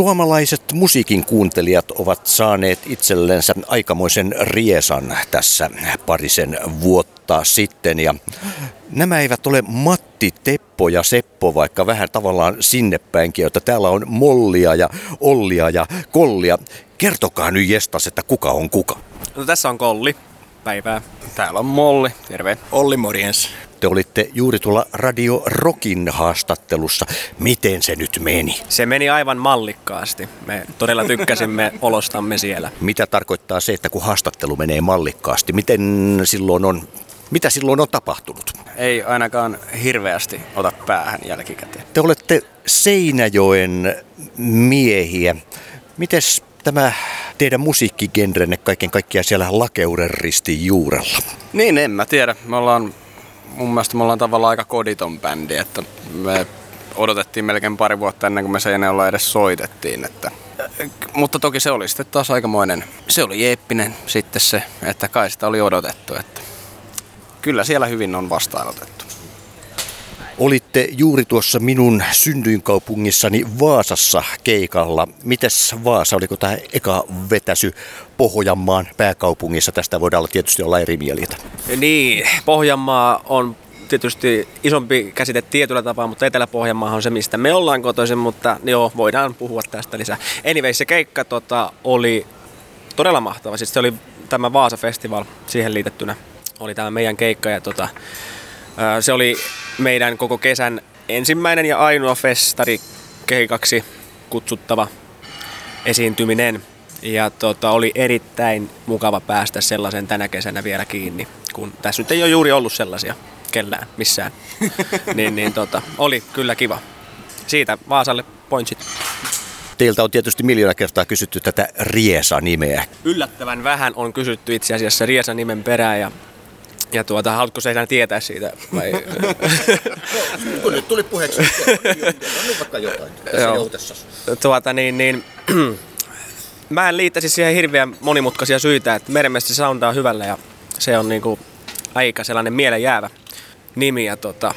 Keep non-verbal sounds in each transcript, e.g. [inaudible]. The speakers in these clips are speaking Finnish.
Suomalaiset musiikin kuuntelijat ovat saaneet itsellensä aikamoisen riesan tässä parisen vuotta sitten. Ja nämä eivät ole Matti, Teppo ja Seppo, vaikka vähän tavallaan sinne päinkin, että täällä on Mollia ja Ollia ja Kollia. Kertokaa nyt Jestas, että kuka on kuka. No, tässä on Kolli. Päivää. Täällä on Molli. Terve. Olli morjens. Te olitte juuri tuolla Radio Rockin haastattelussa. Miten se nyt meni? Se meni aivan mallikkaasti. Me todella tykkäsimme [laughs] olostamme siellä. Mitä tarkoittaa se, että kun haastattelu menee mallikkaasti? Miten silloin on mitä silloin on tapahtunut? Ei ainakaan hirveästi ota päähän jälkikäteen. Te olette Seinäjoen miehiä. Mites tämä teidän musiikkigenrenne kaiken kaikkiaan siellä Lakeuden ristin juurella? Niin, en mä tiedä. Me ollaan, mun mielestä me ollaan tavallaan aika koditon bändi, että me odotettiin melkein pari vuotta ennen kuin me Seinäjoella edes soitettiin, että mutta toki se oli sitten taas aikamoinen, se oli eeppinen sitten se, että kai sitä oli odotettu, että kyllä siellä hyvin on vastaanotettu. Olitte juuri tuossa minun synnyinkaupungissani Vaasassa keikalla. Mites Vaasa, oliko tämä eka vetäsy Pohjanmaan pääkaupungissa? Tästä voidaan olla tietysti olla eri mielitä. Niin, Pohjanmaa on tietysti isompi käsite tietyllä tapaa, mutta Etelä-Pohjanmaa on se, mistä me ollaan kotoisin, mutta joo, voidaan puhua tästä lisää. Anyway, se keikka tota, oli todella mahtava. Siis se oli tämä Vaasa Festival siihen liitettynä. Oli tämä meidän keikka ja tota, se oli meidän koko kesän ensimmäinen ja ainoa festari keikaksi kutsuttava esiintyminen. Ja tota, oli erittäin mukava päästä sellaisen tänä kesänä vielä kiinni, kun tässä nyt ei ole juuri ollut sellaisia kellään missään. [laughs] niin, niin tota, oli kyllä kiva. Siitä Vaasalle pointsit. Teiltä on tietysti miljoona kertaa kysytty tätä Riesa-nimeä. Yllättävän vähän on kysytty itse asiassa Riesa-nimen perään ja ja tuota, haluatko se tietää siitä? Vai? [laughs] Kun nyt tuli puheeksi, niin nyt vaikka jotain tässä Tuota, niin, niin, [clears throat] mä en liittäisi siihen hirveän monimutkaisia syitä, että meidän se soundaa hyvällä ja se on niinku aika sellainen mielen jäävä nimi ja tota,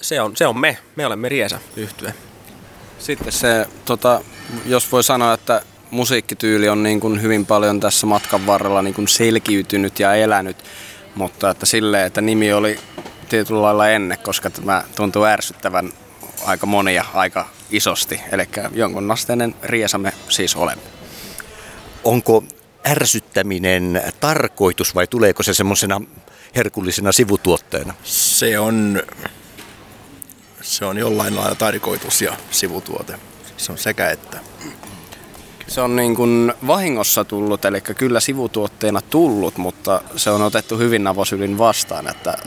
se, on, se on me, me olemme Riesa yhtye. Sitten se, tota, jos voi sanoa, että musiikkityyli on niin kuin hyvin paljon tässä matkan varrella niin kuin selkiytynyt ja elänyt mutta että silleen, että nimi oli tietyllä lailla ennen, koska tämä tuntuu ärsyttävän aika monia aika isosti. Eli jonkunasteinen riesa me siis olemme. Onko ärsyttäminen tarkoitus vai tuleeko se semmoisena herkullisena sivutuotteena? Se on, se on jollain lailla tarkoitus ja sivutuote. Se on sekä että. Se on niin kuin vahingossa tullut, eli kyllä sivutuotteena tullut, mutta se on otettu hyvin avosylin vastaan. Että,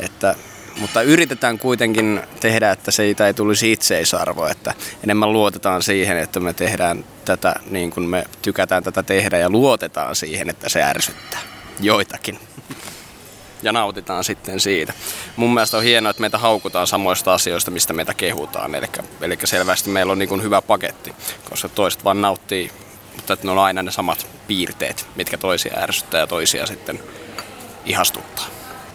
että, mutta yritetään kuitenkin tehdä, että siitä ei tulisi itseisarvo, että enemmän luotetaan siihen, että me tehdään tätä niin kuin me tykätään tätä tehdä ja luotetaan siihen, että se ärsyttää joitakin ja nautitaan sitten siitä. Mun mielestä on hienoa, että meitä haukutaan samoista asioista, mistä meitä kehutaan. Eli, eli selvästi meillä on niin hyvä paketti, koska toiset vaan nauttii, mutta että ne on aina ne samat piirteet, mitkä toisia ärsyttää ja toisia sitten ihastuttaa.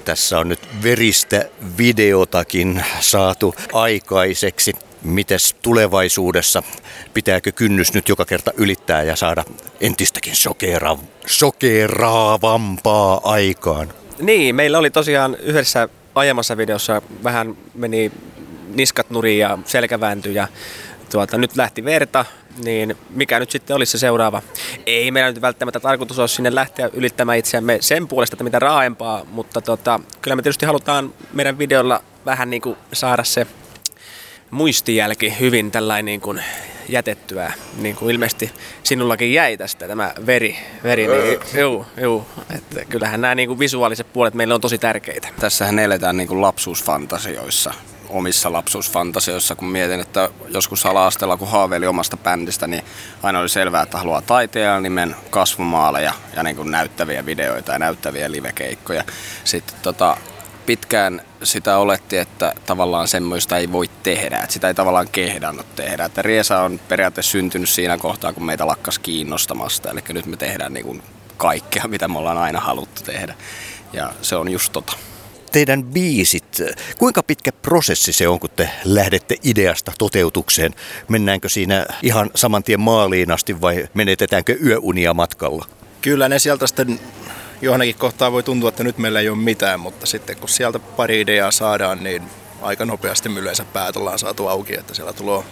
Tässä on nyt veristä videotakin saatu aikaiseksi. Mites tulevaisuudessa? Pitääkö kynnys nyt joka kerta ylittää ja saada entistäkin sokera- sokeraavampaa aikaan? Niin, meillä oli tosiaan yhdessä aiemmassa videossa vähän meni niskat nuriin ja selkä vääntyi ja tuota, nyt lähti verta, niin mikä nyt sitten olisi se seuraava? Ei meillä nyt välttämättä tarkoitus ole sinne lähteä ylittämään itseämme sen puolesta, että mitä raaempaa, mutta tota, kyllä me tietysti halutaan meidän videolla vähän niin kuin saada se muistijälki hyvin tällainen niin kuin jätettyä, niin kuin ilmeisesti sinullakin jäi tästä tämä veri, veri niin, juu, juu, että kyllähän nämä niin kuin visuaaliset puolet meille on tosi tärkeitä. Tässähän eletään niin kuin lapsuusfantasioissa, omissa lapsuusfantasioissa, kun mietin, että joskus ala kun haaveili omasta bändistä, niin aina oli selvää, että haluaa taiteilijan nimen, kasvumaaleja ja niin kuin näyttäviä videoita ja näyttäviä livekeikkoja. Sitten tota, pitkään sitä oletti, että tavallaan semmoista ei voi tehdä, että sitä ei tavallaan kehdannut tehdä. Että Riesa on periaatteessa syntynyt siinä kohtaa, kun meitä lakkas kiinnostamasta, eli nyt me tehdään niin kuin kaikkea, mitä me ollaan aina haluttu tehdä. Ja se on just tota. teidän biisit, kuinka pitkä prosessi se on, kun te lähdette ideasta toteutukseen? Mennäänkö siinä ihan saman tien maaliin asti vai menetetäänkö yöunia matkalla? Kyllä ne sieltä sitten johonkin kohtaa voi tuntua, että nyt meillä ei ole mitään, mutta sitten kun sieltä pari ideaa saadaan, niin aika nopeasti yleensä päät ollaan saatu auki, että siellä tulee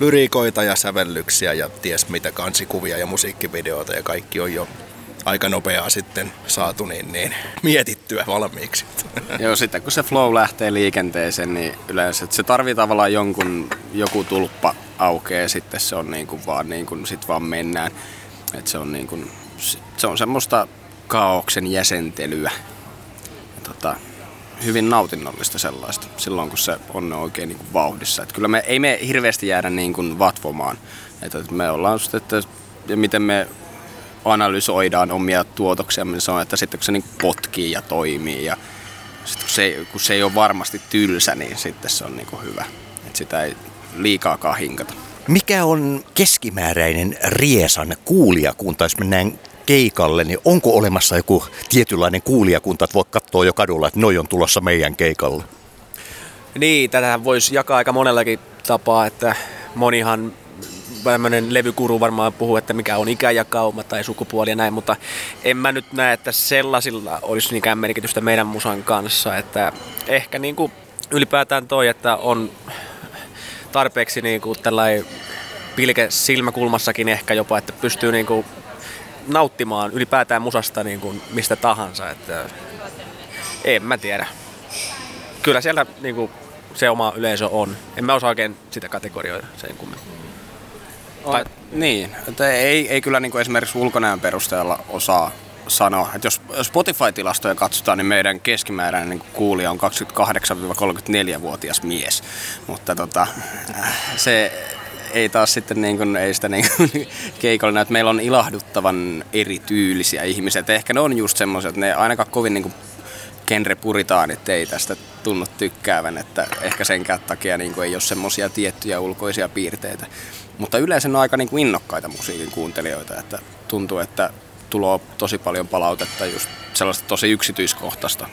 lyriikoita ja sävellyksiä ja ties mitä kansikuvia ja musiikkivideoita ja kaikki on jo aika nopeaa sitten saatu niin, niin mietittyä valmiiksi. [laughs] Joo, sitten kun se flow lähtee liikenteeseen, niin yleensä se tarvii tavallaan jonkun, joku tulppa aukeaa sitten se on niin kuin vaan, niin kuin, sit vaan mennään. Et se on niin kuin, se on semmoista kaauksen jäsentelyä. Ja tota, hyvin nautinnollista sellaista silloin, kun se on oikein niin kuin vauhdissa. Et kyllä me ei me hirveästi jäädä niin kuin vatvomaan. Et, et me ollaan sitten, että ja miten me analysoidaan omia tuotoksia, niin se on, että sitten kun se niin potkii ja toimii ja sit kun, se, kun se ei ole varmasti tylsä, niin sitten se on niin kuin hyvä. Et sitä ei liikaakaan hinkata. Mikä on keskimääräinen Riesan kuulijakunta, jos mennään keikalle, niin onko olemassa joku tietynlainen kuulijakunta, että voi katsoa jo kadulla, että noi on tulossa meidän keikalle? Niin, tätä voisi jakaa aika monellakin tapaa, että monihan tämmöinen levykuru varmaan puhuu, että mikä on ikäjakauma tai sukupuoli ja näin, mutta en mä nyt näe, että sellaisilla olisi niinkään merkitystä meidän musan kanssa, että ehkä niin kuin ylipäätään toi, että on tarpeeksi niin kuin tällainen pilke silmäkulmassakin ehkä jopa, että pystyy niin kuin nauttimaan ylipäätään musasta niin kuin mistä tahansa. Että en mä tiedä. Kyllä siellä niin kuin se oma yleisö on. En mä osaa oikein sitä kategorioida sen kummemmin. Tai... Niin, että ei, ei kyllä niin kuin esimerkiksi ulkonäön perusteella osaa sanoa. Että jos Spotify-tilastoja katsotaan, niin meidän keskimääräinen niin kuulija on 28-34-vuotias mies. Mutta tota, se ei taas sitten niin kuin, ei sitä niin kuin, [laughs] keikolla että meillä on ilahduttavan erityylisiä ihmisiä. Että ehkä ne on just semmoisia, että ne ainakaan kovin niin kuin, genrepuritaanit ei tästä tunnu tykkäävän, että ehkä senkään takia niin kuin, ei ole semmoisia tiettyjä ulkoisia piirteitä. Mutta yleensä ne on aika niin kuin innokkaita musiikin kuuntelijoita, että tuntuu, että tulo tosi paljon palautetta, just sellaista tosi yksityiskohtaista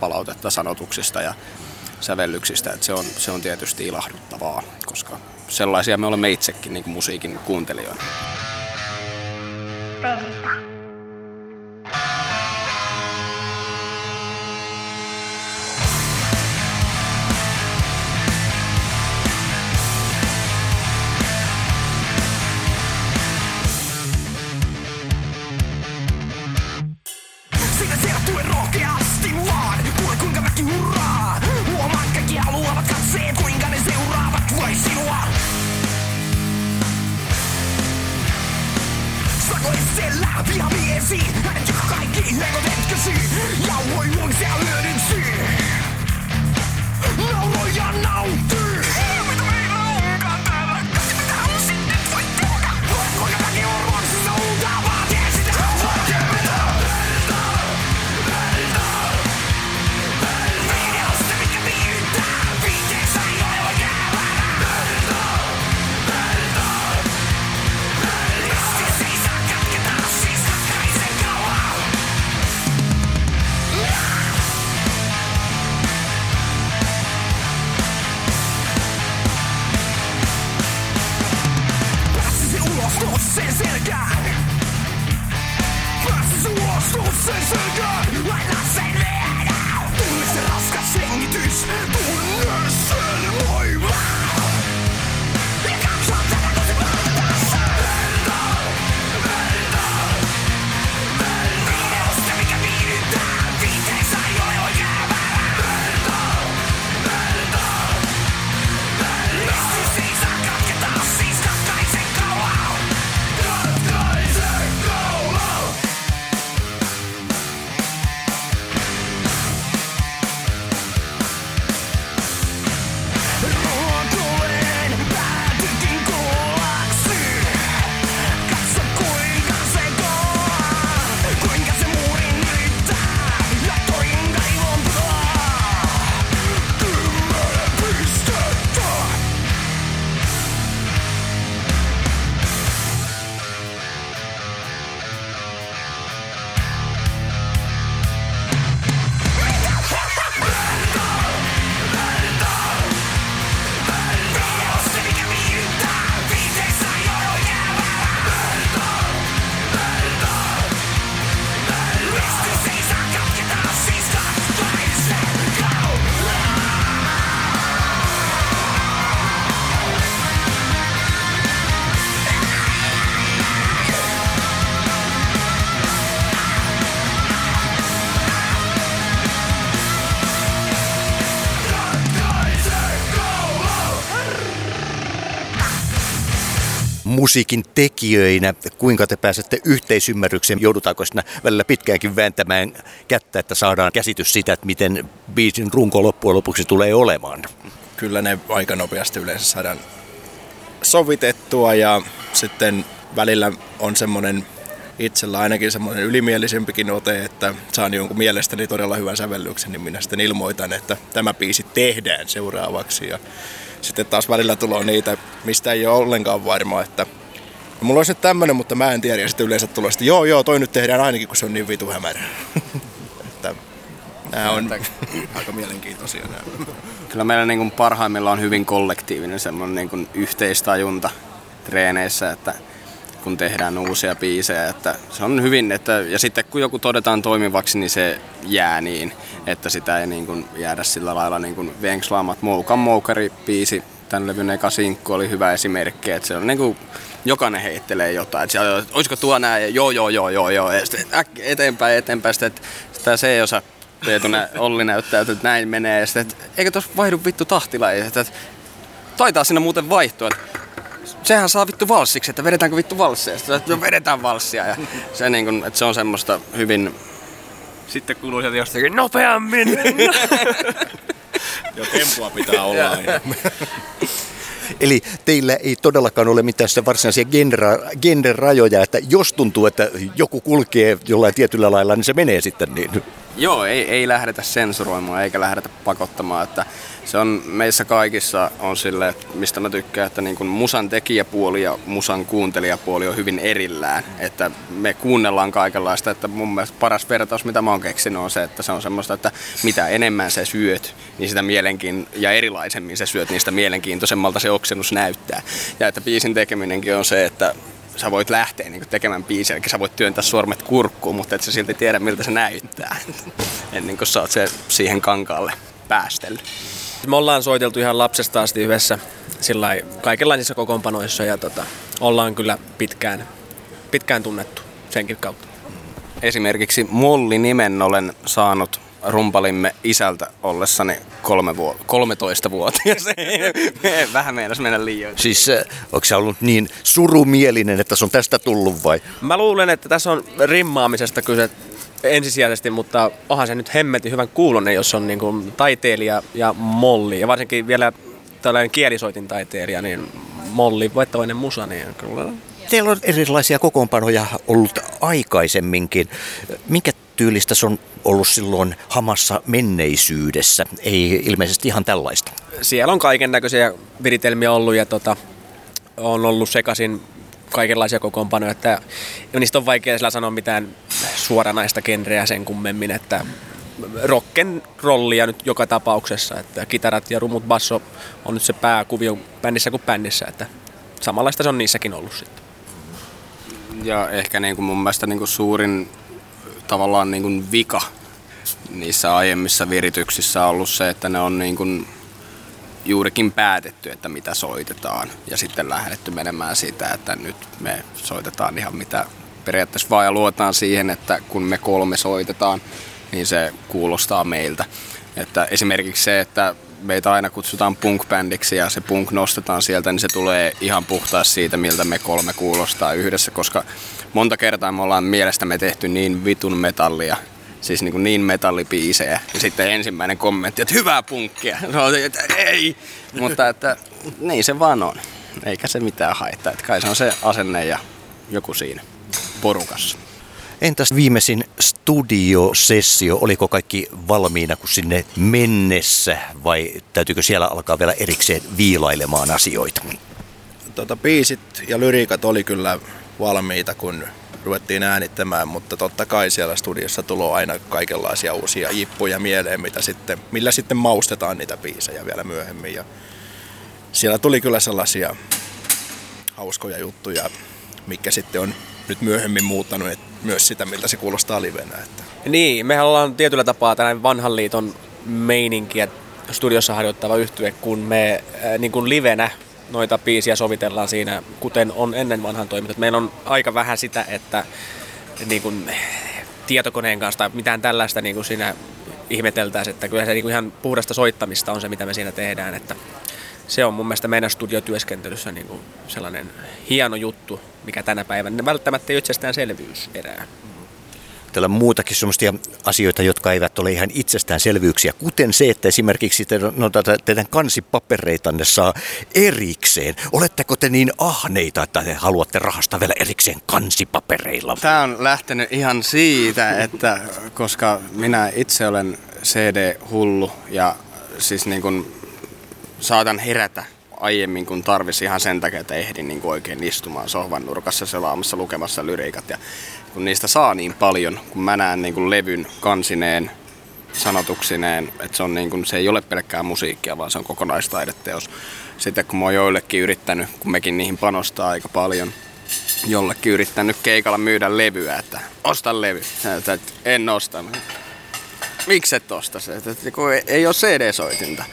palautetta sanotuksista ja sävellyksistä, että se on, se on tietysti ilahduttavaa, koska sellaisia me olemme itsekin niin musiikin kuuntelijoina. Musiikin tekijöinä, kuinka te pääsette yhteisymmärrykseen? Joudutaanko siinä välillä pitkäänkin vääntämään kättä, että saadaan käsitys siitä, että miten biisin runko loppujen lopuksi tulee olemaan? Kyllä ne aika nopeasti yleensä saadaan sovitettua ja sitten välillä on semmoinen itsellä ainakin semmoinen ylimielisempikin ote, että saan jonkun mielestäni todella hyvän sävellyksen, niin minä sitten ilmoitan, että tämä biisi tehdään seuraavaksi. Ja sitten taas välillä tulee niitä, mistä ei ole ollenkaan varma, että mulla olisi nyt tämmöinen, mutta mä en tiedä. Ja sitten yleensä tulee sitten, joo joo, toi nyt tehdään ainakin, kun se on niin vitu hämärä. [laughs] että nämä on aika mielenkiintoisia nämä. Kyllä meillä niin kuin parhaimmillaan on hyvin kollektiivinen semmoinen niin kuin yhteistajunta treeneissä, että kun tehdään uusia biisejä. Että se on hyvin, että, ja sitten kun joku todetaan toimivaksi, niin se jää niin, että sitä ei niin kuin jäädä sillä lailla niin kuin venkslaamat. Moukan moukari biisi, tämän levyn eka sinkku oli hyvä esimerkki, että se on niin kuin, jokainen heittelee jotain. Että siellä, olisiko tuo näin, joo, joo, joo, joo, joo, ja sitten äk, eteenpäin, eteenpäin, sitten, että sitä se ei osaa Peetu nä, [laughs] Olli näyttää, että näin menee, ja sitten, että eikö tuossa vaihdu vittu tahtila, ja että, taitaa siinä muuten vaihtua, että sehän saa vittu valssiksi, että vedetäänkö vittu valssia. Sitten että vedetään valssia ja se, niin kuin, että se on semmoista hyvin... Sitten kuuluu sieltä jostakin nopeammin. [laughs] [laughs] Jo tempua pitää olla aina. Eli teillä ei todellakaan ole mitään sitä varsinaisia genderrajoja, että jos tuntuu, että joku kulkee jollain tietyllä lailla, niin se menee sitten niin. Joo, ei, ei lähdetä sensuroimaan eikä lähdetä pakottamaan. Että se on meissä kaikissa on sille, mistä mä tykkään, että niin kuin musan tekijäpuoli ja musan kuuntelijapuoli on hyvin erillään. Että me kuunnellaan kaikenlaista, että mun mielestä paras vertaus, mitä mä oon keksinyt, on se, että se on semmoista, että mitä enemmän sä syöt, niin sitä mielenkiin ja erilaisemmin sä syöt, niin sitä mielenkiintoisemmalta se oksennus näyttää. Ja että biisin tekeminenkin on se, että sä voit lähteä niin tekemään biisiä, eli sä voit työntää sormet kurkkuun, mutta et sä silti tiedä, miltä se näyttää, [laughs] ennen kuin sä oot se siihen kankaalle päästellyt. Me ollaan soiteltu ihan lapsesta asti yhdessä sillä kaikenlaisissa kokoonpanoissa ja tota, ollaan kyllä pitkään, pitkään tunnettu senkin kautta. Esimerkiksi Molli-nimen olen saanut rumpalimme isältä ollessani kolme vuo- 13-vuotias. [laughs] Vähän meinas mennä liian. Siis äh, onko se ollut niin surumielinen, että se on tästä tullut vai? Mä luulen, että tässä on rimmaamisesta kyse ensisijaisesti, mutta onhan se nyt hemmetin hyvän kuulonen, jos on niin kuin taiteilija ja molli. Ja varsinkin vielä tällainen kielisoitin taiteilija, niin molli, voittavainen musa, niin kyllä Teillä on erilaisia kokoonpanoja ollut aikaisemminkin. Minkä tyylistä se on ollut silloin hamassa menneisyydessä? Ei ilmeisesti ihan tällaista. Siellä on kaiken näköisiä viritelmiä ollut ja tota, on ollut sekaisin kaikenlaisia kokoonpanoja, että niistä on vaikea sillä sanoa mitään suoranaista genreä sen kummemmin, että rocken rollia nyt joka tapauksessa, että kitarat ja rumut basso on nyt se pääkuvio bändissä kuin bändissä, että samanlaista se on niissäkin ollut sitten. Ja ehkä niin kuin mun mielestä niin kuin suurin tavallaan niin kuin vika niissä aiemmissa virityksissä on ollut se, että ne on niin kuin juurikin päätetty, että mitä soitetaan. Ja sitten lähdetty menemään sitä, että nyt me soitetaan ihan mitä periaatteessa vaan ja luotaan siihen, että kun me kolme soitetaan, niin se kuulostaa meiltä. Että esimerkiksi se, että meitä aina kutsutaan punk-bändiksi ja se punk nostetaan sieltä, niin se tulee ihan puhtaasti siitä, miltä me kolme kuulostaa yhdessä, koska monta kertaa me ollaan mielestämme tehty niin vitun metallia, siis niin, niin metallipiisejä. Ja sitten ensimmäinen kommentti, että hyvää punkkia. [laughs] Että ei. Mutta että niin se vaan on. Eikä se mitään haittaa. Että kai se on se asenne ja joku siinä porukassa. Entäs viimeisin studiosessio, oliko kaikki valmiina kuin sinne mennessä vai täytyykö siellä alkaa vielä erikseen viilailemaan asioita? Tota, biisit ja lyriikat oli kyllä valmiita, kun ruvettiin äänittämään, mutta totta kai siellä studiossa tulee aina kaikenlaisia uusia jippuja mieleen, mitä sitten, millä sitten maustetaan niitä biisejä vielä myöhemmin. Ja siellä tuli kyllä sellaisia hauskoja juttuja, mikä sitten on nyt myöhemmin muuttanut että myös sitä, miltä se kuulostaa livenä. Että. Niin, mehän ollaan tietyllä tapaa tällainen vanhan liiton meininkiä studiossa harjoittava yhtye, kun me äh, niin kuin livenä noita biisiä sovitellaan siinä, kuten on ennen vanhan toiminut. Meillä on aika vähän sitä, että niin kuin, tietokoneen kanssa tai mitään tällaista niin kuin siinä ihmeteltäisiin, että kyllä se niin kuin ihan puhdasta soittamista on se, mitä me siinä tehdään. Että se on mun mielestä meidän studiotyöskentelyssä niin kuin sellainen hieno juttu, mikä tänä päivänä välttämättä ei itsestäänselvyys erää. Täällä on muutakin sellaisia asioita, jotka eivät ole ihan itsestäänselvyyksiä, kuten se, että esimerkiksi te, no, teidän kansipapereitanne saa erikseen. Oletteko te niin ahneita, että te haluatte rahasta vielä erikseen kansipapereilla? Tämä on lähtenyt ihan siitä, että koska minä itse olen CD-hullu ja siis niin kuin saatan herätä aiemmin kuin tarvisi ihan sen takia, että ehdin niin oikein istumaan sohvan nurkassa selaamassa lukemassa lyriikat. Ja kun niistä saa niin paljon, kun mä näen niin kuin levyn kansineen, sanotuksineen, että se, on niin kuin, se ei ole pelkkää musiikkia, vaan se on kokonaistaideteos. Sitten kun mä oon joillekin yrittänyt, kun mekin niihin panostaa aika paljon, jollekin yrittänyt keikalla myydä levyä, että osta levy. Että en osta. Miksi et osta se? Että kun ei ole CD-soitinta.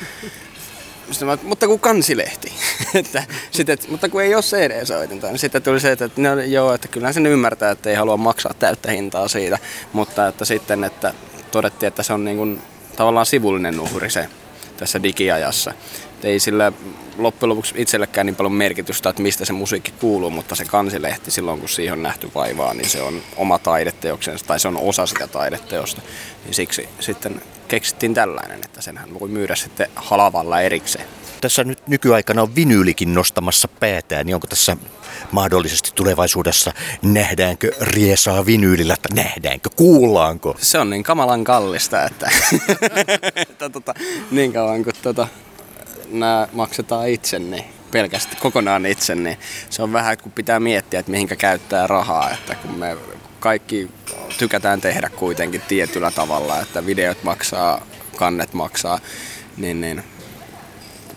Mä, mutta kun kansilehti. [laughs] että, sit, et, mutta kun ei ole CD-soitinta, niin sitten tuli se, että, että no, joo, että kyllähän sen ymmärtää, että ei halua maksaa täyttä hintaa siitä. Mutta että sitten, että todettiin, että se on niin kuin, tavallaan sivullinen uhri se tässä digiajassa. Et ei sillä loppujen lopuksi itsellekään niin paljon merkitystä, että mistä se musiikki kuuluu, mutta se kansilehti silloin, kun siihen on nähty vaivaa, niin se on oma taideteoksensa tai se on osa sitä taideteosta. Niin siksi sitten keksittiin tällainen, että senhän voi myydä sitten halavalla erikseen. Tässä nyt nykyaikana on vinyylikin nostamassa päätään, niin onko tässä mahdollisesti tulevaisuudessa, nähdäänkö riesaa vinyylillä, että nähdäänkö, kuullaanko? Se on niin kamalan kallista, että, [laughs] että tota, niin kauan kuin tota, nämä maksetaan itse, niin pelkästään kokonaan itse, niin se on vähän, kun pitää miettiä, että mihinkä käyttää rahaa, että kun me kaikki tykätään tehdä kuitenkin tietyllä tavalla, että videot maksaa, kannet maksaa, niin, niin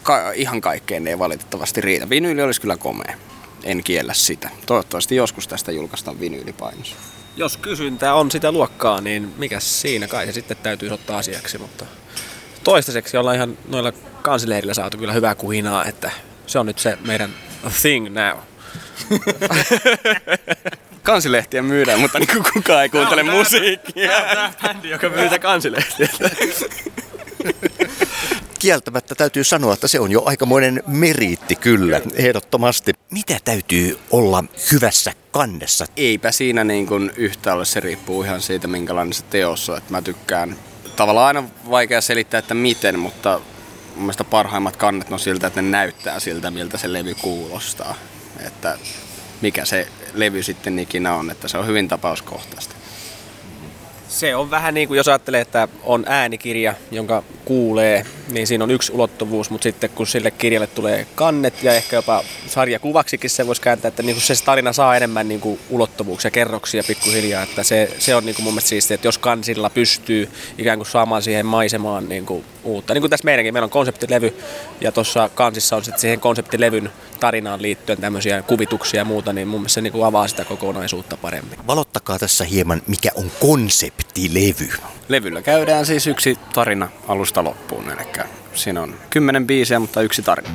ka- ihan kaikkeen ei valitettavasti riitä. Vinyyli olisi kyllä komea. En kiellä sitä. Toivottavasti joskus tästä julkaistaan vinyylipainos. Jos kysyntää on sitä luokkaa, niin mikä siinä kai se sitten täytyy ottaa asiaksi, mutta toistaiseksi ollaan ihan noilla kansileirillä saatu kyllä hyvää kuhinaa, että se on nyt se meidän thing now. [laughs] Kansilehtiä myydään, mutta niin kukaan ei kuuntele no, musiikkia. Tämä bändi, joka myy kansilehtiä. [laughs] Kieltämättä täytyy sanoa, että se on jo aikamoinen meriitti kyllä, ehdottomasti. Mitä täytyy olla hyvässä kannessa? Eipä siinä niin kuin yhtä ole, se riippuu ihan siitä minkälainen se teos on. Että mä tykkään, tavallaan aina vaikea selittää, että miten, mutta mun mielestä parhaimmat kannet on siltä, että ne näyttää siltä, miltä se levy kuulostaa. Että mikä se levy sitten ikinä on, että se on hyvin tapauskohtaista. Se on vähän niin kuin jos ajattelee, että on äänikirja, jonka kuulee, niin siinä on yksi ulottuvuus, mutta sitten kun sille kirjalle tulee kannet ja ehkä jopa sarjakuvaksikin se voisi kääntää, että niin kuin se tarina saa enemmän niin kuin ulottuvuuksia, kerroksia pikkuhiljaa, että se, se on niin kuin mun mielestä siistiä, että jos kansilla pystyy ikään kuin saamaan siihen maisemaan niin kuin uutta. Niin kuin tässä meidänkin, meillä on konseptilevy ja tuossa kansissa on sitten siihen konseptilevyn tarinaan liittyen tämmöisiä kuvituksia ja muuta, niin mun mielestä se niin kuin avaa sitä kokonaisuutta paremmin. Valottakaa tässä hieman, mikä on konseptilevy. Levyllä käydään siis yksi tarina alusta loppuun, eli siinä on kymmenen biisiä, mutta yksi tarina.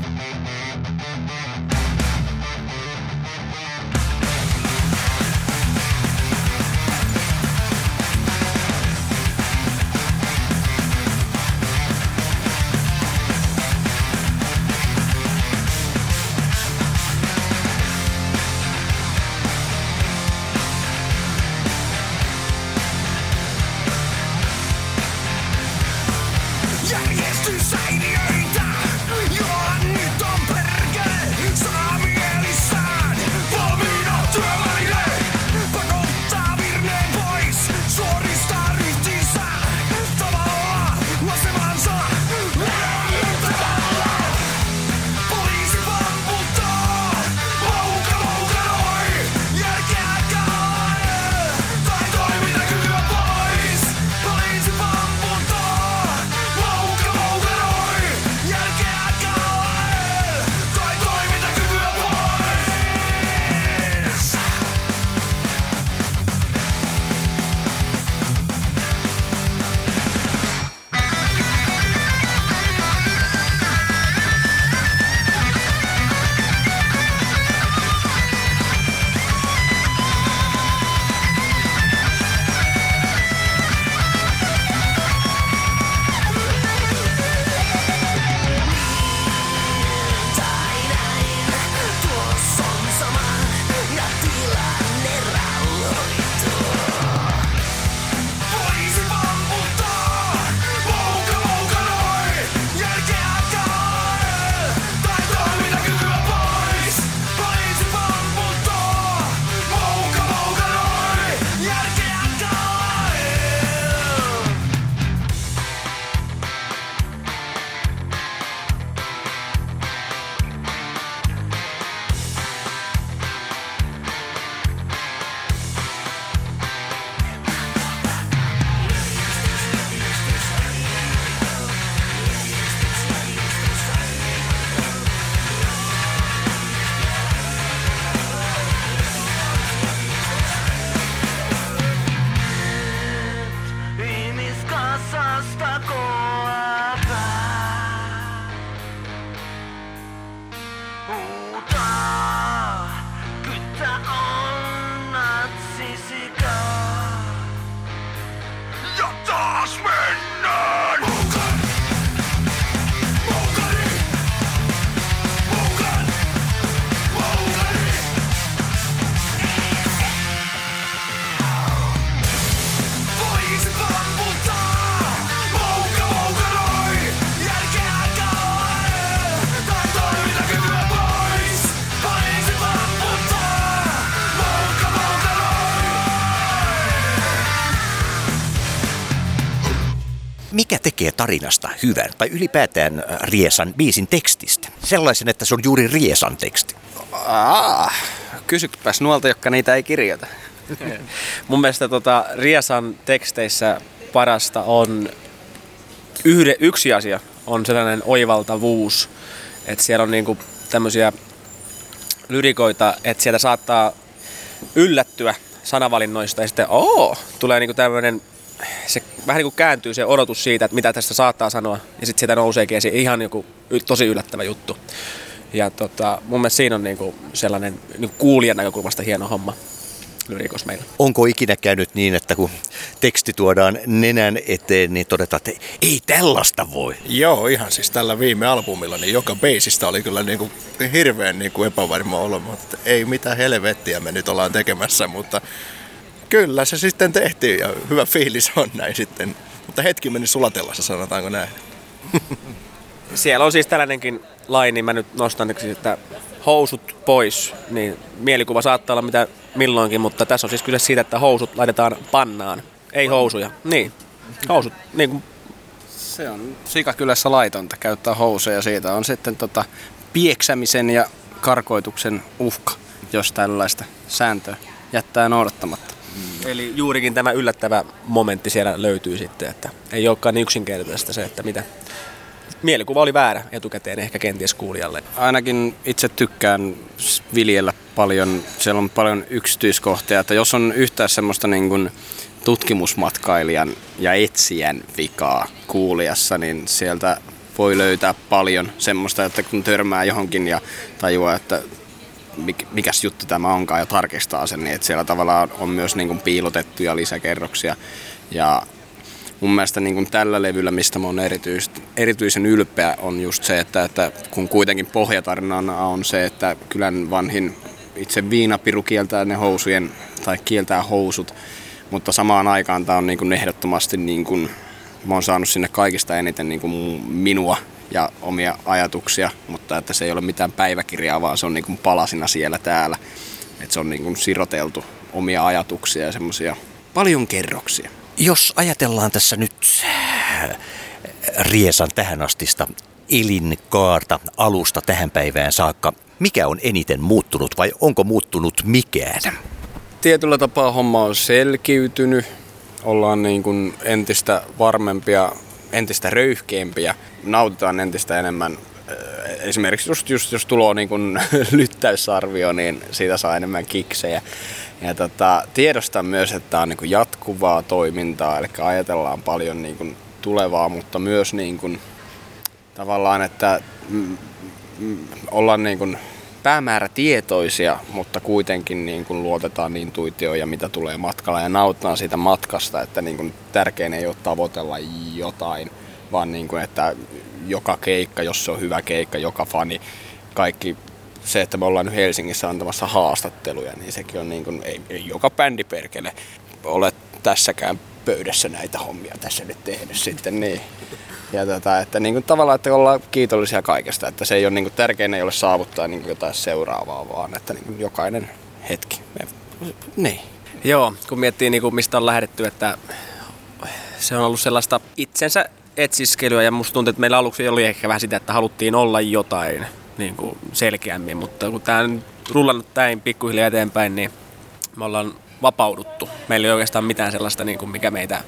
Mikä tekee tarinasta hyvän, tai ylipäätään äh, Riesan biisin tekstistä? Sellaisen, että se on juuri Riesan teksti. Aa, kysypäs nuolta, jotka niitä ei kirjoita. [laughs] Mun mielestä tota, Riesan teksteissä parasta on yhde, yksi asia, on sellainen oivaltavuus. Että siellä on niinku tämmöisiä lyrikoita, että sieltä saattaa yllättyä sanavalinnoista ja sitten oo, tulee niinku tämmöinen se vähän niin kuin kääntyy se odotus siitä, että mitä tästä saattaa sanoa, ja sitten sieltä nouseekin esiin ihan joku tosi yllättävä juttu. Ja tota, mun mielestä siinä on niinku sellainen niinku kuulijan näkökulmasta hieno homma lyrikos meillä. Onko ikinä käynyt niin, että kun teksti tuodaan nenän eteen, niin todetaan, että ei tällaista voi? Joo, ihan siis tällä viime albumilla, niin joka beisistä oli kyllä niin kuin hirveän niin kuin epävarma olo, mutta ei mitään helvettiä me nyt ollaan tekemässä, mutta kyllä se sitten tehtiin ja hyvä fiilis on näin sitten. Mutta hetki meni sulatellassa, sanotaanko näin. Siellä on siis tällainenkin laini, mä nyt nostan, että housut pois, niin mielikuva saattaa olla mitä milloinkin, mutta tässä on siis kyse siitä, että housut laitetaan pannaan, ei housuja. Niin, housut, niin kuin se on sikakylässä laitonta käyttää housuja. Siitä on sitten tota pieksämisen ja karkoituksen uhka, jos tällaista sääntöä jättää noudattamatta. Eli juurikin tämä yllättävä momentti siellä löytyy sitten, että ei olekaan niin yksinkertaista se, että mitä mielikuva oli väärä etukäteen ehkä kenties kuulijalle. Ainakin itse tykkään viljellä paljon, siellä on paljon yksityiskohtia, että jos on yhtään semmoista niin kuin tutkimusmatkailijan ja etsijän vikaa kuulijassa, niin sieltä voi löytää paljon semmoista, että kun törmää johonkin ja tajuaa, että mikäs juttu tämä onkaan ja tarkistaa sen, niin että siellä tavallaan on myös niin kuin piilotettuja lisäkerroksia. Ja mun mielestä niin kuin tällä levyllä, mistä mä oon erityis, erityisen ylpeä, on just se, että, että kun kuitenkin pohjatarinana on se, että kylän vanhin itse viinapiru kieltää ne housujen tai kieltää housut, mutta samaan aikaan tämä on niin kuin ehdottomasti, niin kuin, mä oon saanut sinne kaikista eniten niin kuin minua ja omia ajatuksia, mutta että se ei ole mitään päiväkirjaa, vaan se on niin kuin palasina siellä täällä. Että se on niin kuin siroteltu omia ajatuksia ja semmoisia paljon kerroksia. Jos ajatellaan tässä nyt äh, Riesan tähän astista elinkaarta alusta tähän päivään saakka, mikä on eniten muuttunut vai onko muuttunut mikään? Tietyllä tapaa homma on selkiytynyt. Ollaan niin kuin entistä varmempia, entistä röyhkeämpiä. Nautitaan entistä enemmän äh, esimerkiksi just, just jos tulee niin kuin [laughs] lyttäysarvio, niin siitä saa enemmän kiksejä. Ja tota, tiedostan myös, että tämä on niin kuin jatkuvaa toimintaa, eli ajatellaan paljon niin kuin tulevaa, mutta myös niin kuin, tavallaan, että ollaan niin kuin päämäärätietoisia, mutta kuitenkin niin kuin luotetaan intuitioon ja mitä tulee matkalla ja nauttaa siitä matkasta, että niin kuin tärkein ei ole tavoitella jotain, vaan niin kuin, että joka keikka, jos se on hyvä keikka, joka fani, kaikki se, että me ollaan nyt Helsingissä antamassa haastatteluja, niin sekin on niin kuin, ei, ei joka bändi perkele ole tässäkään pöydässä näitä hommia tässä nyt tehnyt sitten niin. Ja tota, että niin kuin tavallaan, että ollaan kiitollisia kaikesta, että se ei ole niin kuin, tärkein ei ole saavuttaa niin kuin jotain seuraavaa, vaan että niin kuin jokainen hetki. Me, niin. Joo, kun miettii niin kuin mistä on lähdetty, että se on ollut sellaista itsensä etsiskelyä ja musta tuntuu, että meillä aluksi oli ehkä vähän sitä, että haluttiin olla jotain niin kuin selkeämmin, mutta kun tämä on rullannut näin pikkuhiljaa eteenpäin, niin me ollaan vapauduttu. Meillä ei oikeastaan mitään sellaista, niin kuin mikä meitä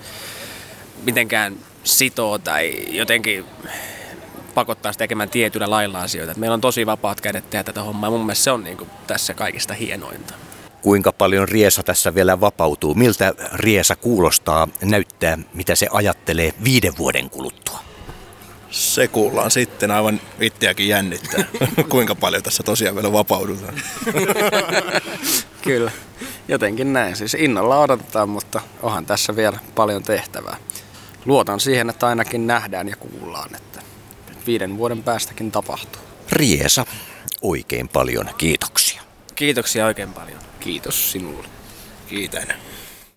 mitenkään sitoo tai jotenkin pakottaa tekemään tietyllä lailla asioita. Meillä on tosi vapaat kädet tehdä tätä hommaa ja mun mielestä se on niin kuin tässä kaikista hienointa. Kuinka paljon Riesa tässä vielä vapautuu? Miltä Riesa kuulostaa, näyttää, mitä se ajattelee viiden vuoden kuluttua? Se kuullaan sitten aivan itseäkin jännittää, [laughs] kuinka paljon tässä tosiaan vielä vapaudutaan. [laughs] Kyllä, jotenkin näin. Siis innolla odotetaan, mutta onhan tässä vielä paljon tehtävää. Luotan siihen, että ainakin nähdään ja kuullaan, että viiden vuoden päästäkin tapahtuu. Riesa, oikein paljon kiitoksia. Kiitoksia oikein paljon. Kiitos sinulle. Kiitän.